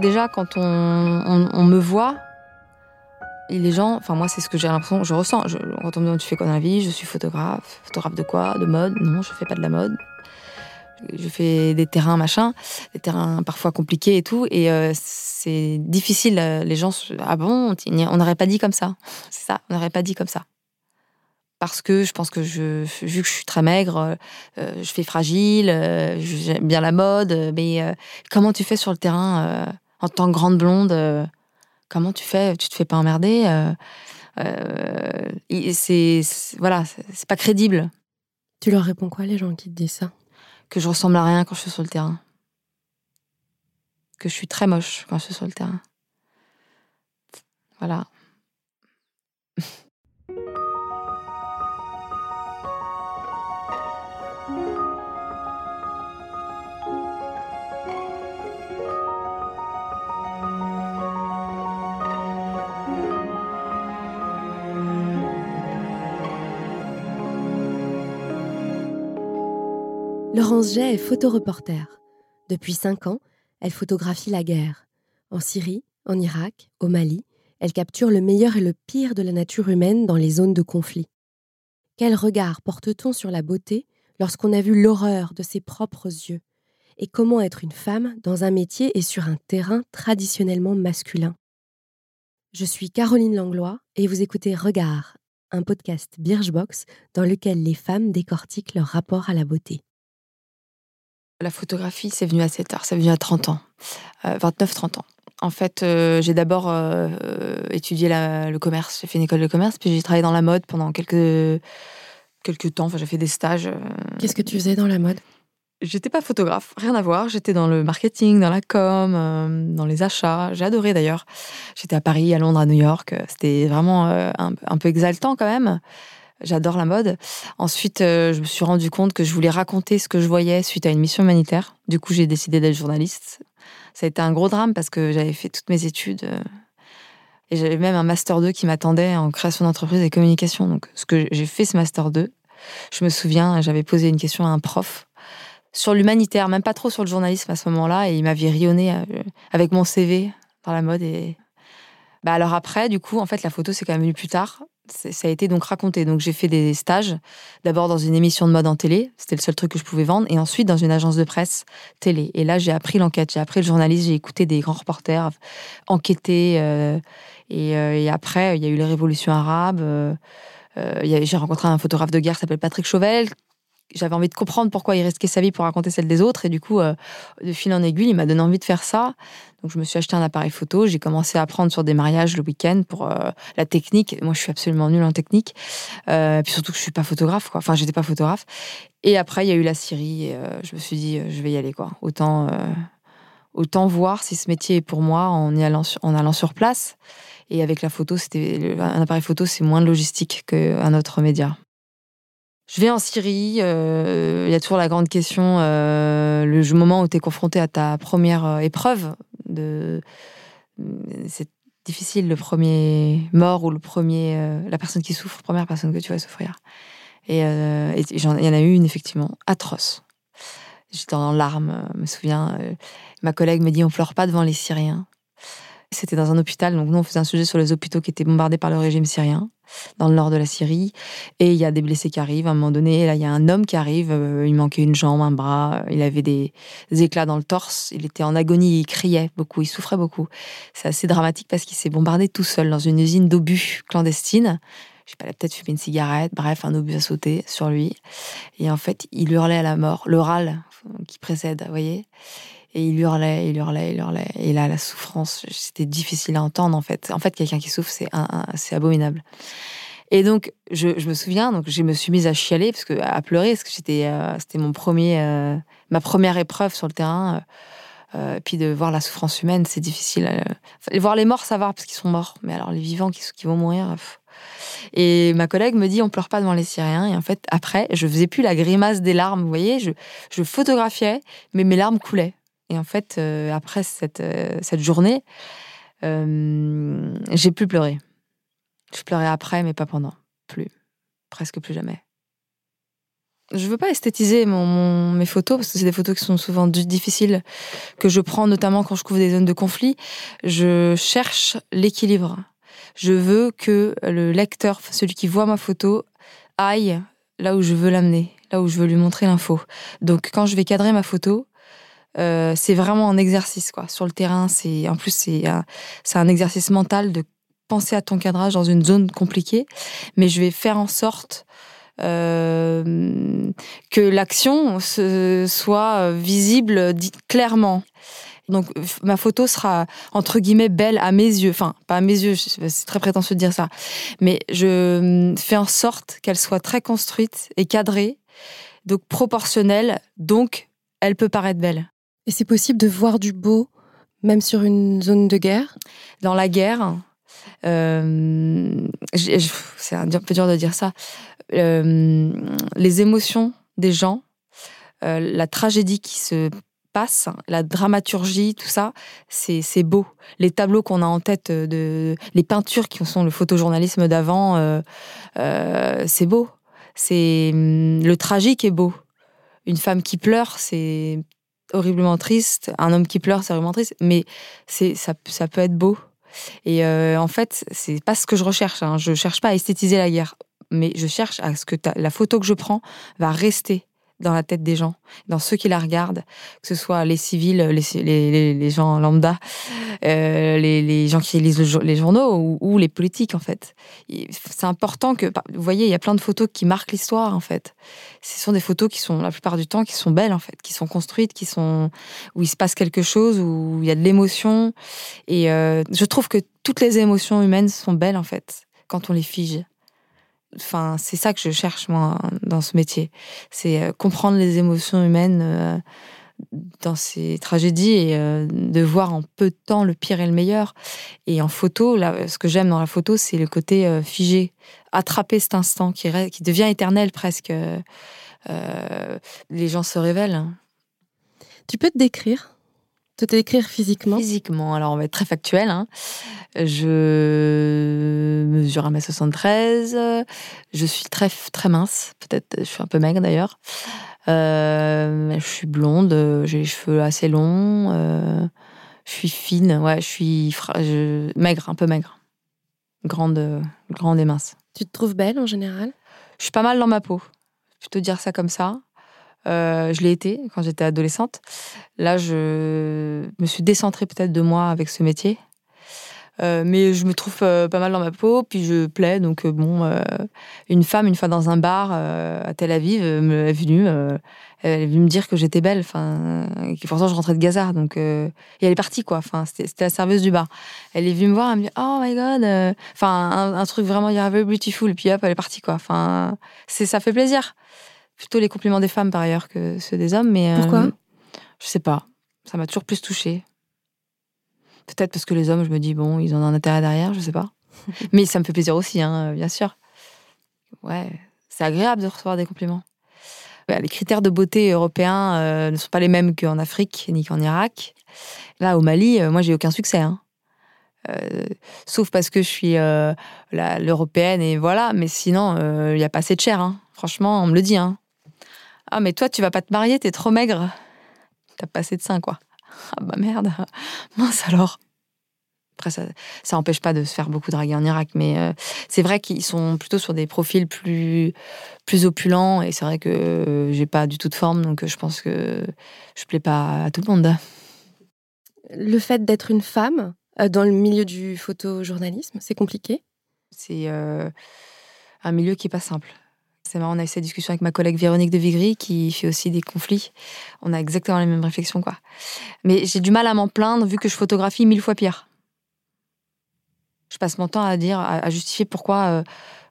Déjà, quand on, me voit, les gens, enfin moi c'est ce que j'ai l'impression, je ressens. quand on me demande tu fais quoi dans la vie, je suis photographe. Photographe de quoi? De mode? Non, je fais pas de la mode. Je fais des terrains machin, des terrains parfois compliqués et tout, et euh, c'est difficile. Les gens, ah bon, on n'aurait pas dit comme ça. C'est ça, on n'aurait pas dit comme ça parce que je pense que je, vu que je suis très maigre, euh, je fais fragile, euh, j'aime bien la mode, mais euh, comment tu fais sur le terrain en tant que grande blonde Comment tu fais? Tu te fais pas emmerder C'est voilà, c'est pas crédible. Tu leur réponds quoi les gens qui te disent ça? Que je ressemble à rien quand je suis sur le terrain. Que je suis très moche quand je suis sur le terrain. Voilà. Laurence Jay est photoreporter. Depuis cinq ans, elle photographie la guerre. En Syrie, en Irak, au Mali, elle capture le meilleur et le pire de la nature humaine dans les zones de conflit. Quel regard porte-t-on sur la beauté lorsqu'on a vu l'horreur de ses propres yeux? Et comment être une femme dans un métier et sur un terrain traditionnellement masculin? Je suis Caroline Langlois et vous écoutez Regard, un podcast Birchbox dans lequel les femmes décortiquent leur rapport à la beauté. La photographie, c'est venu assez tard, c'est venu à 30 ans, 29-30 euh, ans. En fait, euh, j'ai d'abord euh, étudié le commerce, j'ai fait une école de commerce, puis j'ai travaillé dans la mode pendant quelques, quelques temps, enfin, j'ai fait des stages. Qu'est-ce que tu faisais dans la mode? J'étais pas photographe, rien à voir. J'étais dans le marketing, dans la com, dans les achats. J'ai adoré d'ailleurs. J'étais à Paris, à Londres, à New York. C'était vraiment un, peu exaltant quand même. J'adore la mode. Ensuite, euh, je me suis rendu compte que je voulais raconter ce que je voyais suite à une mission humanitaire. Du coup, j'ai décidé d'être journaliste. Ça a été un gros drame parce que j'avais fait toutes mes études euh, et j'avais même un master 2 qui m'attendait en création d'entreprise et communication. Donc, ce que j'ai fait ce master 2, je me souviens, j'avais posé une question à un prof sur l'humanitaire, même pas trop sur le journalisme à ce moment-là, et il m'avait rionné euh, avec mon CV dans la mode. Et bah alors après, du coup, en fait, la photo c'est quand même venu plus tard ça a été donc raconté. Donc j'ai fait des stages, d'abord dans une émission de mode en télé, c'était le seul truc que je pouvais vendre, et ensuite dans une agence de presse télé. Et là j'ai appris l'enquête, j'ai appris le journalisme, j'ai écouté des grands reporters enquêter. Euh, euh, et, après il y a eu les révolutions arabes. Euh, j'ai rencontré un photographe de guerre qui s'appelle Patrick Chauvel, j'avais envie de comprendre pourquoi il risquait sa vie pour raconter celle des autres. Et du coup, euh, de fil en aiguille, il m'a donné envie de faire ça. Donc, je me suis acheté un appareil photo. J'ai commencé à apprendre sur des mariages le week-end pour euh, la technique. Moi, je suis absolument nulle en technique. Euh, puis surtout que je suis pas photographe, quoi. Enfin, j'étais pas photographe. Et après, il y a eu la Syrie. Et, je me suis dit, je vais y aller, quoi. Autant, autant voir si ce métier est pour moi en, y allant, en allant sur place. Et avec la photo, c'était un appareil photo, c'est moins logistique qu'un autre média. Je vais en Syrie, euh, il y a toujours la grande question, euh, le moment où tu es confronté à ta première euh, épreuve. C'est difficile, le premier mort ou le premier, la personne qui souffre, première personne que tu vas souffrir. Et il y en a eu une, effectivement, atroce. J'étais en larmes, je me souviens. ma collègue me dit on pleure pas devant les Syriens. C'était dans un hôpital, donc nous on faisait un sujet sur les hôpitaux qui étaient bombardés par le régime syrien dans le nord de la Syrie. Et il y a des blessés qui arrivent. À un moment donné, là, il y a un homme qui arrive. Euh, il manquait une jambe, un bras. Il avait des, éclats dans le torse. Il était en agonie. Il criait beaucoup. Il souffrait beaucoup. C'est assez dramatique parce qu'il s'est bombardé tout seul dans une usine d'obus clandestine. Je sais pas, il a peut-être fumé une cigarette. Bref, un obus a sauté sur lui. Et en fait, il hurlait à la mort. L'oral qui précède, vous voyez et il hurlait, il hurlait, il hurlait. Et là, la souffrance, c'était difficile à entendre, en fait. En fait, quelqu'un qui souffre, c'est abominable. Et donc, je, me souviens, donc je me suis mise à chialer, parce que, à pleurer, parce que c'était euh, c'était mon premier, euh, ma première épreuve sur le terrain. Euh, puis de voir la souffrance humaine, c'est difficile. voir les morts, ça va, parce qu'ils sont morts. Mais alors, les vivants qui, qui vont mourir. Et ma collègue me dit, on pleure pas devant les Syriens. Et en fait, après, je faisais plus la grimace des larmes. Vous voyez, je photographiais, mais mes larmes coulaient. Et en fait, euh, après cette, euh, cette journée, euh, j'ai plus pleuré. Je pleurais après, mais pas pendant. Plus. Presque plus jamais. je veux pas esthétiser mes photos parce que c'est des photos qui sont souvent difficiles que je prends notamment quand je couvre des zones de conflit. Je cherche l'équilibre. Je veux que le lecteur, celui qui voit ma photo, aille là où je veux l'amener, là où je veux lui montrer l'info. Donc quand je vais cadrer ma photo, euh, c'est vraiment un exercice quoi. Sur le terrain, c'est en plus c'est un, c'est un exercice mental de penser à ton cadrage dans une zone compliquée, mais je vais faire en sorte euh, que l'action soit visible clairement. Donc ma photo sera entre guillemets belle à mes yeux, enfin pas à mes yeux, c'est très prétentieux de dire ça, mais je hum, fais en sorte qu'elle soit très construite et cadrée, donc proportionnelle, donc elle peut paraître belle. Et c'est possible de voir du beau même sur une zone de guerre? Dans la guerre, euh, c'est un peu dur de dire ça. Euh, les émotions des gens, euh, la tragédie qui se passe, la dramaturgie, tout ça, c'est beau. Les tableaux qu'on a en tête, de, les peintures qui sont le photojournalisme d'avant, c'est beau. C'est le tragique est beau. Une femme qui pleure, c'est horriblement triste. Un homme qui pleure, c'est horriblement triste. Mais c'est ça, ça peut être beau. Et euh, en fait, c'est pas ce que je recherche. Hein. Je cherche pas à esthétiser la guerre, mais je cherche à ce que la photo que je prends va rester dans la tête des gens, dans ceux qui la regardent, que ce soit les civils, les, les, gens lambda, euh, les, gens qui lisent les journaux ou, les politiques en fait. C'est important que, vous voyez, il y a plein de photos qui marquent l'histoire en fait. Ce sont des photos qui sont la plupart du temps qui sont belles en fait, qui sont construites, qui sont où il se passe quelque chose, où il y a de l'émotion. Et euh, je trouve que toutes les émotions humaines sont belles en fait quand on les fige. Enfin, c'est ça que je cherche moi dans ce métier. C'est euh, comprendre les émotions humaines euh, dans ces tragédies et euh, de voir en peu de temps le pire et le meilleur. Et en photo, là, ce que j'aime dans la photo, c'est le côté figé, attraper cet instant qui, qui devient éternel presque. les gens se révèlent. Tu peux te décrire? Te décrire physiquement? Physiquement, alors on va être très factuel. Hein. Je mesure 1m73, je suis très, très mince, peut-être je suis un peu maigre d'ailleurs. Euh, je suis blonde, j'ai les cheveux assez longs, euh, je suis fine, ouais, je suis maigre, un peu maigre. Grande, grande et mince. Tu te trouves belle en général? Je suis pas mal dans ma peau, je peux te dire ça comme ça. Euh, je l'ai été quand j'étais adolescente. Là, je me suis décentrée peut-être de moi avec ce métier. Euh, mais je me trouve euh, pas mal dans ma peau, puis je plais. Donc, bon, une femme, une fois dans un bar à Tel Aviv, est venue, elle est venue me dire que j'étais belle. Enfin, pourtant, je rentrais de Gaza. Donc, et elle est partie, quoi. Enfin, c'était la serveuse du bar. Elle est venue me voir, elle me dit Oh my god Enfin, un, truc vraiment, you're very beautiful. Et puis hop, elle est partie, quoi. Enfin, ça fait plaisir plutôt les compliments des femmes par ailleurs que ceux des hommes. Mais, euh, Pourquoi? Je sais pas. Ça m'a toujours plus touchée. Peut-être parce que les hommes, je me dis, bon, ils ont un intérêt derrière, je sais pas. mais ça me fait plaisir aussi, hein, bien sûr. Ouais, c'est agréable de recevoir des compliments. les critères de beauté européens euh, ne sont pas les mêmes qu'en Afrique ni qu'en Irak. Là, au Mali, euh, moi, j'ai aucun succès. Hein. sauf parce que je suis l'européenne et voilà, mais sinon, il n'y a pas assez de chair. Hein. Franchement, on me le dit. Hein. Ah, mais toi, tu vas pas te marier, t'es trop maigre. T'as pas assez de seins, quoi. Ah bah merde. Mince alors. Après, ça n'empêche pas de se faire beaucoup draguer en Irak, mais euh, c'est vrai qu'ils sont plutôt sur des profils plus, plus opulents, et c'est vrai que euh, j'ai pas du tout de forme, donc euh, je pense que je plais pas à tout le monde. Le fait d'être une femme dans le milieu du photojournalisme, c'est compliqué? C'est un milieu qui est pas simple. C'est marrant, on a eu cette discussion avec ma collègue Véronique de Vigry, qui fait aussi des conflits. On a exactement les mêmes réflexions, quoi. Mais j'ai du mal à m'en plaindre, vu que je photographie mille fois pire. Je passe mon temps à dire, à, justifier pourquoi euh,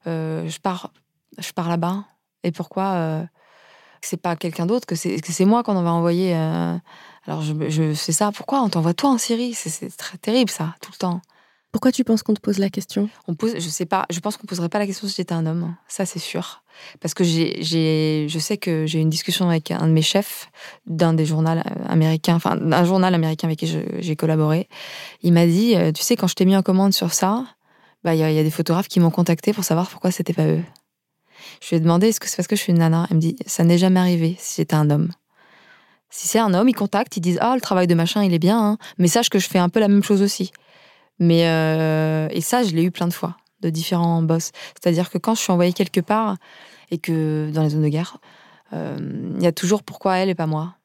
euh, je pars, je pars là-bas, et pourquoi euh, c'est pas quelqu'un d'autre, que c'est, moi qu'on va envoyer. alors je, je ça, pourquoi on t'envoie toi en Syrie? C'est très terrible, ça, tout le temps. Pourquoi tu penses qu'on te pose la question? On pose, je sais pas. Je pense qu'on poserait pas la question si j'étais un homme. Ça, c'est sûr. Parce que j'ai, je sais que j'ai eu une discussion avec un de mes chefs d'un des journaux américains, enfin d'un journal américain avec qui j'ai collaboré. Il m'a dit, euh, tu sais, quand je t'ai mis en commande sur ça, bah il y, a des photographes qui m'ont contacté pour savoir pourquoi c'était pas eux. Je lui ai demandé est-ce que c'est parce que je suis une nana? Elle me dit ça n'est jamais arrivé si j'étais un homme. Si c'est un homme, ils contactent, ils disent ah le travail de machin il est bien, hein. mais sache que je fais un peu la même chose aussi. Mais euh, et ça je l'ai eu plein de fois de différents boss. C'est-à-dire que quand je suis envoyée quelque part et que dans les zones de guerre, euh, il y a toujours pourquoi elle et pas moi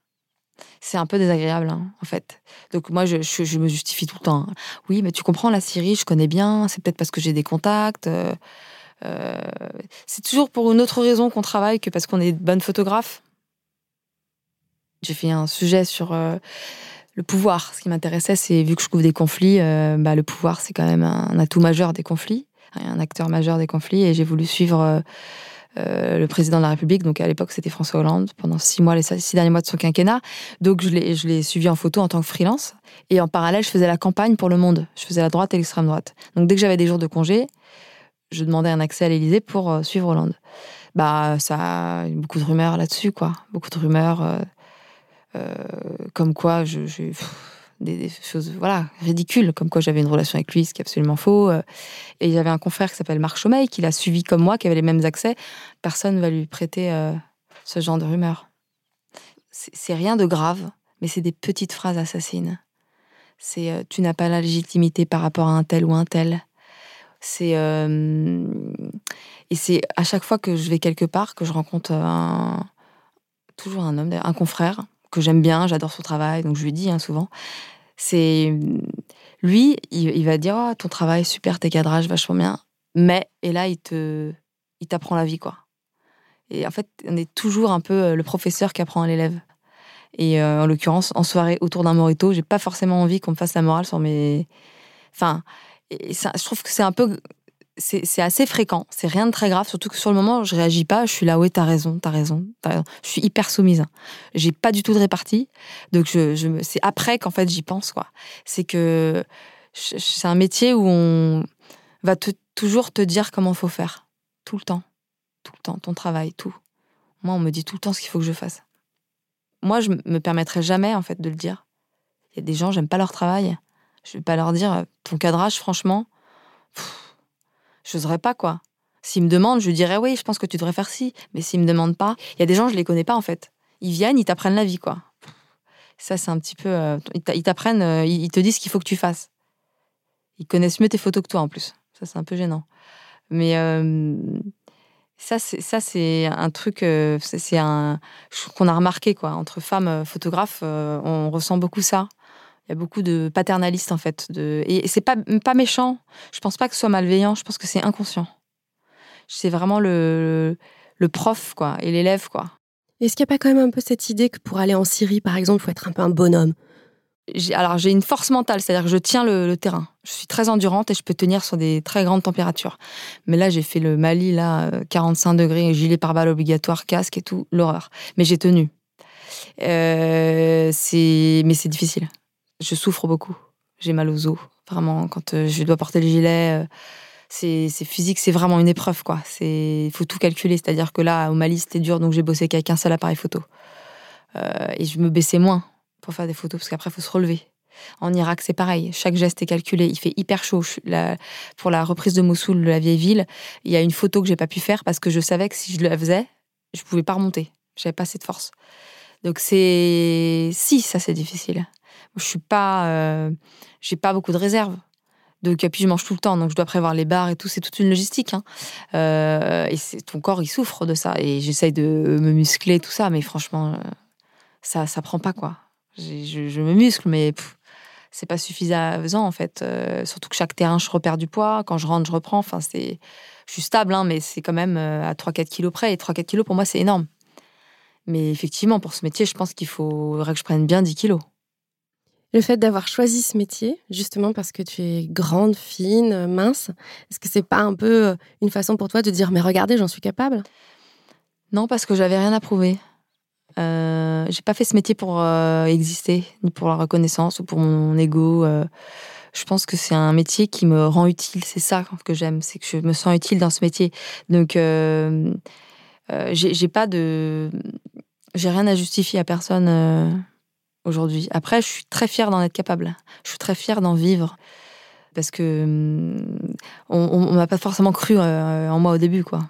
c'est un peu désagréable, hein, en fait. Donc moi, je, me justifie tout le temps. Hein. Oui, mais tu comprends, la Syrie, je connais bien, c'est peut-être parce que j'ai des contacts. Euh, euh, c'est toujours pour une autre raison qu'on travaille que parce qu'on est bonne photographe. J'ai fait un sujet sur euh, le pouvoir. Ce qui m'intéressait, c'est, vu que je couvre des conflits, bah, le pouvoir, c'est quand même un, atout majeur des conflits, un acteur majeur des conflits, et j'ai voulu suivre euh, le président de la République. Donc à l'époque, c'était François Hollande pendant six mois, les six derniers mois de son quinquennat. Donc je l'ai, suivi en photo en tant que freelance. Et en parallèle, je faisais la campagne pour le Monde. Je faisais la droite et l'extrême droite. Donc dès que j'avais des jours de congé, je demandais un accès à l'Élysée pour euh, suivre Hollande. Bah ça, beaucoup de rumeurs là-dessus, quoi. Beaucoup de rumeurs. Euh, comme quoi, je, des, choses voilà ridicules, comme quoi j'avais une relation avec lui, ce qui est absolument faux. Euh. Et avait un confrère qui s'appelle Marc Chaumeil, qui l'a suivi comme moi, qui avait les mêmes accès. Personne ne va lui prêter euh, ce genre de rumeurs. C'est rien de grave, mais c'est des petites phrases assassines. C'est tu n'as pas la légitimité par rapport à un tel ou un tel. C'est et c'est à chaque fois que je vais quelque part que je rencontre un toujours un homme, un confrère que j'aime bien, j'adore son travail, donc je lui dis hein, souvent. C'est lui, il, va dire oh, ton travail super, tes cadrages vachement bien, mais et là il te, il t'apprend la vie quoi. Et en fait, on est toujours un peu euh, le professeur qui apprend à l'élève. Et euh, en l'occurrence, en soirée autour d'un morito, j'ai pas forcément envie qu'on me fasse la morale sur mes. Enfin, et ça, je trouve que c'est un peu c'est assez fréquent. C'est rien de très grave, surtout que sur le moment, je réagis pas. Je suis là, oui, t'as raison, t'as raison, as raison. Je suis hyper soumise. J'ai pas du tout de répartie. Donc, je, c'est après qu'en fait, j'y pense, quoi. C'est que c'est un métier où on va toujours te dire comment faut faire. Tout le temps. Tout le temps. Ton travail, tout. Moi, on me dit tout le temps ce qu'il faut que je fasse. Moi, je me permettrai jamais, en fait, de le dire. Il y a des gens, j'aime pas leur travail. Je vais pas leur dire, ton cadrage, franchement, n'oserais pas, quoi. S'ils me demandent, je dirais oui, je pense que tu devrais faire ci. Mais s'ils me demandent pas, il y a des gens, je les connais pas, en fait. Ils viennent, ils t'apprennent la vie, quoi. Ça, c'est un petit peu. Euh, ils t'apprennent, euh, ils te disent ce qu'il faut que tu fasses. Ils connaissent mieux tes photos que toi, en plus. Ça, c'est un peu gênant. Mais euh, ça, c'est ça, c'est un truc, c'est un qu'on a remarqué quoi. Entre femmes photographes, on ressent beaucoup ça. Il y a beaucoup de paternalistes en fait. De... Et c'est pas, pas méchant. Je pense pas que ce soit malveillant. Je pense que c'est inconscient. C'est vraiment le, le prof quoi et l'élève quoi. Est-ce qu'il n'y a pas quand même un peu cette idée que pour aller en Syrie par exemple, il faut être un peu un bonhomme? Alors j'ai une force mentale, c'est-à-dire que je tiens le, terrain. Je suis très endurante et je peux tenir sur des très grandes températures. Mais là j'ai fait le Mali là 45 degrés, gilet pare-balles obligatoire, casque et tout, l'horreur. Mais j'ai tenu. Euh, mais c'est difficile je souffre beaucoup. J'ai mal aux os. Vraiment, quand euh, je dois porter le gilet, euh, c'est physique, c'est vraiment une épreuve, quoi. Il faut tout calculer. C'est-à-dire que là, au Mali, c'était dur, donc j'ai bossé qu'avec un seul appareil photo. Euh, et je me baissais moins pour faire des photos, parce qu'après, il faut se relever. En Irak, c'est pareil. Chaque geste est calculé. Il fait hyper chaud. pour la reprise de Mossoul, de la vieille ville, il y a une photo que j'ai pas pu faire parce que je savais que si je la faisais, je pouvais pas remonter. J'avais pas assez de force. Donc c'est si ça c'est difficile. Je suis pas, euh, j'ai pas beaucoup de réserves. Donc, puis je mange tout le temps, donc je dois prévoir les bars et tout. C'est toute une logistique. Hein. Euh, et ton corps, il souffre de ça. Et j'essaye de me muscler, tout ça, mais franchement, euh, ça, ça prend pas quoi. Je, me muscle, mais c'est pas suffisant en fait. surtout que chaque terrain, je repère du poids. Quand je rentre, je reprends. Enfin, c'est, je suis stable, hein, mais c'est quand même à 3-4 kilos près. Et 3-4 kilos, pour moi, c'est énorme. Mais effectivement, pour ce métier, je pense qu'il faudrait que je prenne bien 10 kilos. Le fait d'avoir choisi ce métier, justement parce que tu es grande, fine, mince, est-ce que c'est pas un peu euh, une façon pour toi de dire mais regardez, j'en suis capable? Non, parce que j'avais rien à prouver. Euh, j'ai pas fait ce métier pour euh, exister, ni pour la reconnaissance ou pour mon ego. Euh. je pense que c'est un métier qui me rend utile. C'est ça que j'aime, c'est que je me sens utile dans ce métier. Donc, j'ai pas de, j'ai rien à justifier à personne aujourd'hui. Après, je suis très fière d'en être capable. Je suis très fière d'en vivre. Parce que hum, on, m'a pas forcément cru euh, en moi au début, quoi.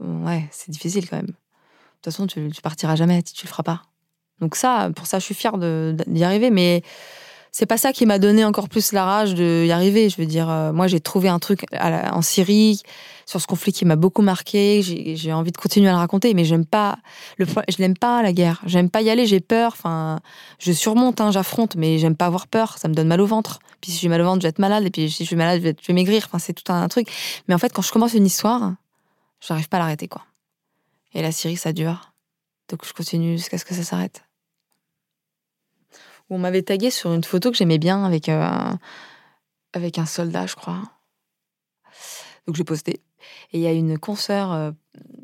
ouais, c'est difficile quand même. De toute façon, tu, tu partiras jamais si tu le feras pas. Donc ça, pour ça, je suis fière d'y arriver, mais c'est pas ça qui m'a donné encore plus la rage d'y arriver. Je veux dire, euh, moi, j'ai trouvé un truc en Syrie sur ce conflit qui m'a beaucoup marqué. J'ai envie de continuer à le raconter, mais j'aime pas le, je n'aime pas la guerre. J'aime pas y aller. J'ai peur. Enfin, je surmonte, hein, j'affronte, mais j'aime pas avoir peur. Ça me donne mal au ventre. Puis si j'ai mal au ventre, je vais être malade. Et puis si je suis malade, je vais, maigrir. Enfin, c'est tout un, truc. Mais en fait, quand je commence une histoire, j'arrive pas à l'arrêter, quoi. Et la Syrie, ça dure. Donc je continue jusqu'à ce que ça s'arrête on m'avait tagué sur une photo que j'aimais bien avec, euh, avec un soldat, je crois. Donc j'ai posté. Et il y a une consoeur euh,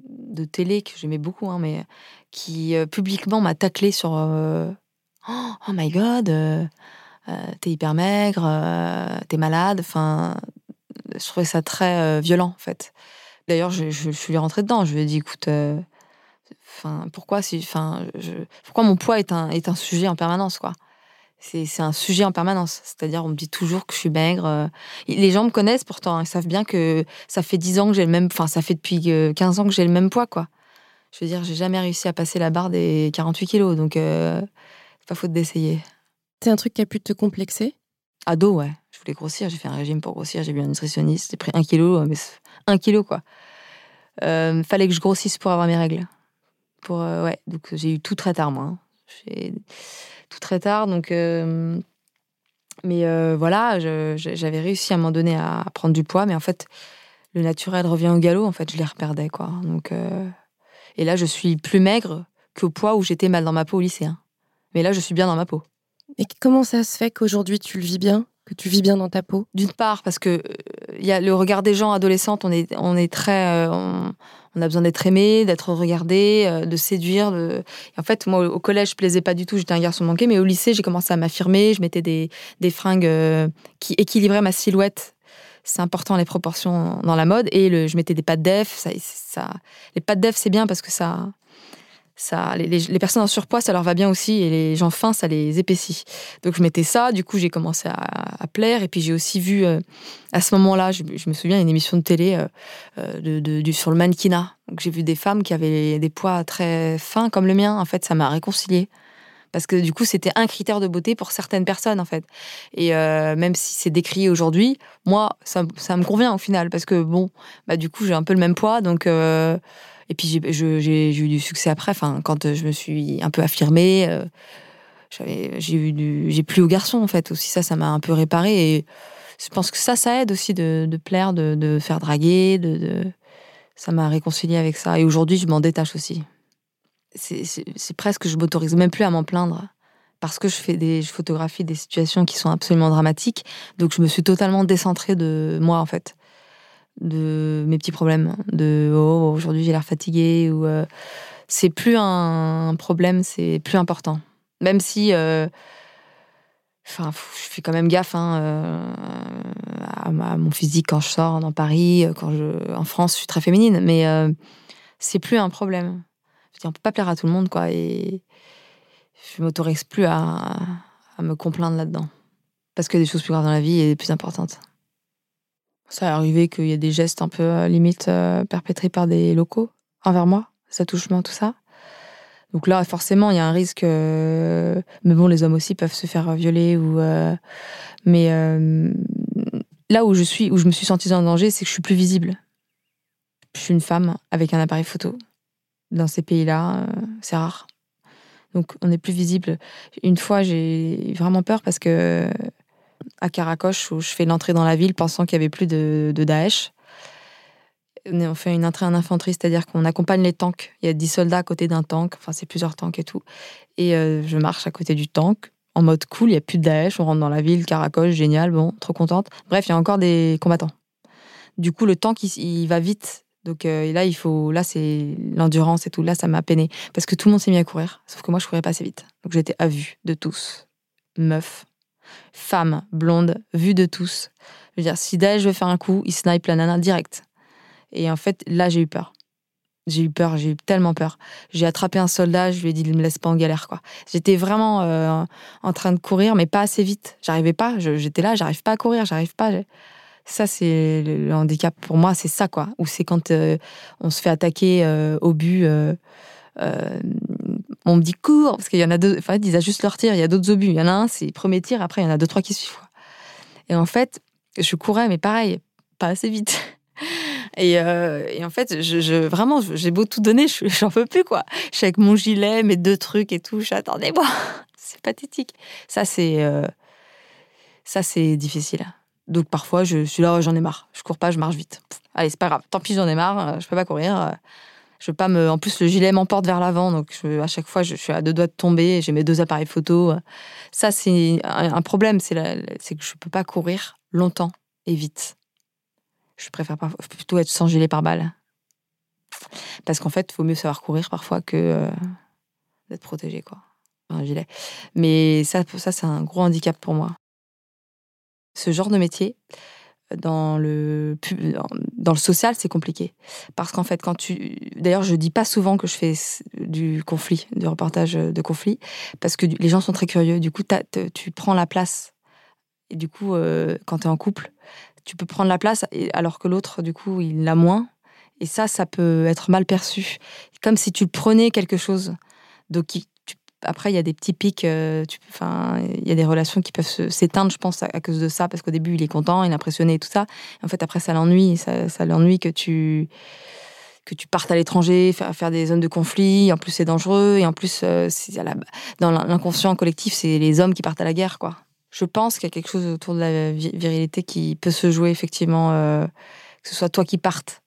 de télé que j'aimais beaucoup, hein, mais qui euh, publiquement m'a taclé sur oh, my god, t'es hyper maigre, t'es malade. Enfin, je trouvais ça très violent en fait. D'ailleurs, je, suis rentrée dedans. Je lui ai dit, écoute, enfin, pourquoi si, enfin, pourquoi mon poids est un, est un sujet en permanence, quoi? C'est un sujet en permanence. C'est-à-dire, on me dit toujours que je suis maigre. Euh. Les gens me connaissent pourtant. Ils savent bien que ça fait 10 ans que j'ai le même. Enfin, ça fait depuis 15 ans que j'ai le même poids, quoi. Je veux dire, j'ai jamais réussi à passer la barre des 48 kilos. Donc, euh, c'est pas faute d'essayer. C'est un truc qui a pu te complexer? Ado, ouais. Je voulais grossir. J'ai fait un régime pour grossir. J'ai vu un nutritionniste. J'ai pris un kilo. Mais un kilo, quoi. Euh, fallait que je grossisse pour avoir mes règles. Pour, ouais. Donc, j'ai eu tout très tard, moi. Hein. J'ai très tard. Donc, euh, mais euh, voilà, j'avais réussi à un moment donné à prendre du poids, mais en fait, le naturel revient au galop. En fait, je les reperdais, quoi. Donc, euh, et là, je suis plus maigre qu'au poids où j'étais mal dans ma peau au lycée. Hein. Mais là, je suis bien dans ma peau. Et comment ça se fait qu'aujourd'hui tu le vis bien? Que tu vis bien dans ta peau? D'une part, parce que il y a le regard des gens adolescentes, on est, on est très, on a besoin d'être aimé, d'être regardé, euh, de séduire. en fait, moi, au collège, je plaisais pas du tout, j'étais un garçon manqué, mais au lycée, j'ai commencé à m'affirmer, je mettais des, des fringues euh, qui équilibraient ma silhouette. C'est important les proportions dans la mode. Et le, je mettais des pattes def. Ça, ça, les pattes def, c'est bien parce que ça, les, personnes en surpoids, ça leur va bien aussi, et les gens fins, ça les épaissit. Donc je mettais ça, du coup j'ai commencé à, plaire, et puis j'ai aussi vu, euh, à ce moment-là, je, me souviens, une émission de télé euh, euh, de, sur le mannequinat. Donc j'ai vu des femmes qui avaient des poids très fins comme le mien, en fait, ça m'a réconcilié. Parce que du coup, c'était un critère de beauté pour certaines personnes, en fait. Et même si c'est décrié aujourd'hui, moi, ça, ça, me convient au final, parce que bon, bah, du coup, j'ai un peu le même poids, donc et puis j'ai eu du succès après, enfin, quand euh, je me suis un peu affirmée. Euh, j'ai eu j'ai plus aux garçons en fait aussi. Ça ça m'a un peu réparé et je pense que ça ça aide aussi de, plaire de, faire draguer de... ça m'a réconcilié avec ça. Et aujourd'hui je m'en détache aussi. C'est presque je m'autorise même plus à m'en plaindre parce que je fais des je photographie des situations qui sont absolument dramatiques. Donc je me suis totalement décentrée de moi en fait de mes petits problèmes, de oh aujourd'hui j'ai l'air fatigué ou euh, c'est plus un problème, c'est plus important. Même si, euh, je fais quand même gaffe hein, euh, à, mon physique quand je sors dans Paris, quand je, en France, je suis très féminine, mais c'est plus un problème. Je dis, on peut pas plaire à tout le monde, quoi, et je m'autorise plus à, à me complaindre là-dedans, parce que des choses plus graves dans la vie et plus importantes. Ça est arrivé qu'il y ait des gestes un peu euh, limite euh, perpétrés par des locaux envers moi, ça touche moi, tout ça. Donc là, forcément, il y a un risque. Euh, mais bon, les hommes aussi peuvent se faire violer ou. mais là où je suis, où je me suis sentie en danger, c'est que je suis plus visible. Je suis une femme avec un appareil photo. Dans ces pays-là, c'est rare. Donc, on est plus visible. Une fois, j'ai vraiment peur parce que à Karakosh où je fais l'entrée dans la ville pensant qu'il y avait plus de, Daesh. On fait une entrée en infanterie, c'est-à-dire qu'on accompagne les tanks. Il y a 10 soldats à côté d'un tank, enfin c'est plusieurs tanks et tout. Et euh, je marche à côté du tank en mode cool, il n'y a plus de Daesh, on rentre dans la ville, Karakosh, génial, bon, trop contente. Bref, il y a encore des combattants. Du coup, le tank, il, va vite. Donc euh, là, il faut, là, c'est l'endurance et tout. Là, ça m'a peiné parce que tout le monde s'est mis à courir, sauf que moi, je courais pas assez vite. Donc j'étais à vue de tous, meuf, femme, blonde, vue de tous. Je veux dire, si Daesh veut faire un coup, il snipe la nana direct. Et en fait, là, j'ai eu peur. J'ai eu peur, j'ai eu tellement peur. J'ai attrapé un soldat, je lui ai dit, il me laisse pas en galère, quoi. J'étais vraiment euh, en train de courir, mais pas assez vite. J'arrivais pas, j'étais là, j'arrive pas à courir, j'arrive pas. Ça, c'est le handicap pour moi, c'est ça, quoi. Ou c'est quand euh, on se fait attaquer euh, au but. Euh, on me dit cours, parce qu'il y en a deux. Enfin, ils ajustent leur tir, il y a d'autres obus. Il y en a un, c'est premier tir, après, il y en a deux, trois qui suivent. Et en fait, je courais, mais pareil, pas assez vite. Et, en fait, je, vraiment, j'ai beau tout donner, j'en peux plus, quoi. Je suis avec mon gilet, mes deux trucs et tout. Attendez-moi, c'est pathétique. Ça, c'est ça, c'est difficile. Donc parfois, je suis là, j'en ai marre. Je cours pas, je marche vite. allez, c'est pas grave. Tant pis, j'en ai marre. Euh, je peux pas courir. Je pas me. En plus, le gilet m'emporte vers l'avant, donc à chaque fois, je, suis à deux doigts de tomber. J'ai mes deux appareils photo. Ça, c'est un, problème, c'est que je peux pas courir longtemps et vite. Je préfère plutôt être sans gilet par balle. Parce qu'en fait, il vaut mieux savoir courir parfois que euh, d'être protégé, quoi. Un gilet. Mais ça, ça c'est un gros handicap pour moi ce genre de métier, dans le, dans le social, c'est compliqué. Parce qu'en fait, quand tu. D'ailleurs, je dis pas souvent que je fais du conflit, du reportage de conflit, parce que les gens sont très curieux. Du coup, tu prends la place. Et du coup, euh, quand tu es en couple, tu peux prendre la place, alors que l'autre, du coup, il l'a moins. Et ça, ça peut être mal perçu. Comme si tu prenais quelque chose. Donc, après, il y a des petits pics. Euh, il y a des relations qui peuvent s'éteindre, je pense, à, cause de ça, parce qu'au début, il est content, il est impressionné et tout ça. en fait, après, ça l'ennuie. Ça, ça l'ennuie que tu que tu partes à l'étranger, faire, faire des zones de conflit. En plus, c'est dangereux. Et en plus, euh, dans l'inconscient collectif, c'est les hommes qui partent à la guerre, quoi. Je pense qu'il y a quelque chose autour de la virilité qui peut se jouer, effectivement, euh, que ce soit toi qui partes.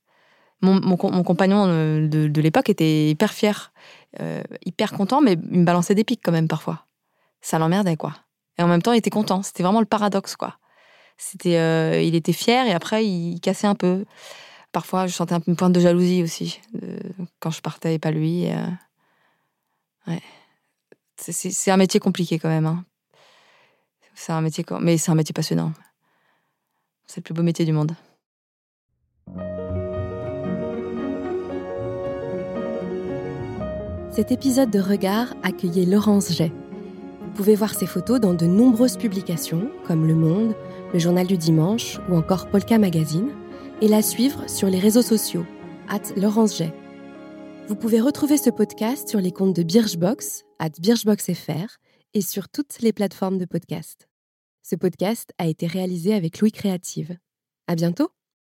Mon, mon, compagnon de l'époque était hyper fier euh, hyper content, mais il me balançait des pics quand même parfois. Ça l'emmerdait, quoi. Et en même temps, il était content. C'était vraiment le paradoxe, quoi. C'était, euh, il était fier et après, il cassait un peu. Parfois, je sentais une pointe de jalousie aussi quand je partais et pas lui. Euh, ouais. C'est un métier compliqué quand même. Hein. C'est un métier, mais c'est un métier passionnant. C'est le plus beau métier du monde. Cet épisode de Regard accueillait Laurence Jay. Vous pouvez voir ses photos dans de nombreuses publications comme Le Monde, Le Journal du Dimanche ou encore Polka Magazine et la suivre sur les réseaux sociaux, at Laurence Jay. Vous pouvez retrouver ce podcast sur les comptes de Birchbox, at BirchboxFR et sur toutes les plateformes de podcast. Ce podcast a été réalisé avec Louis Créative. À bientôt!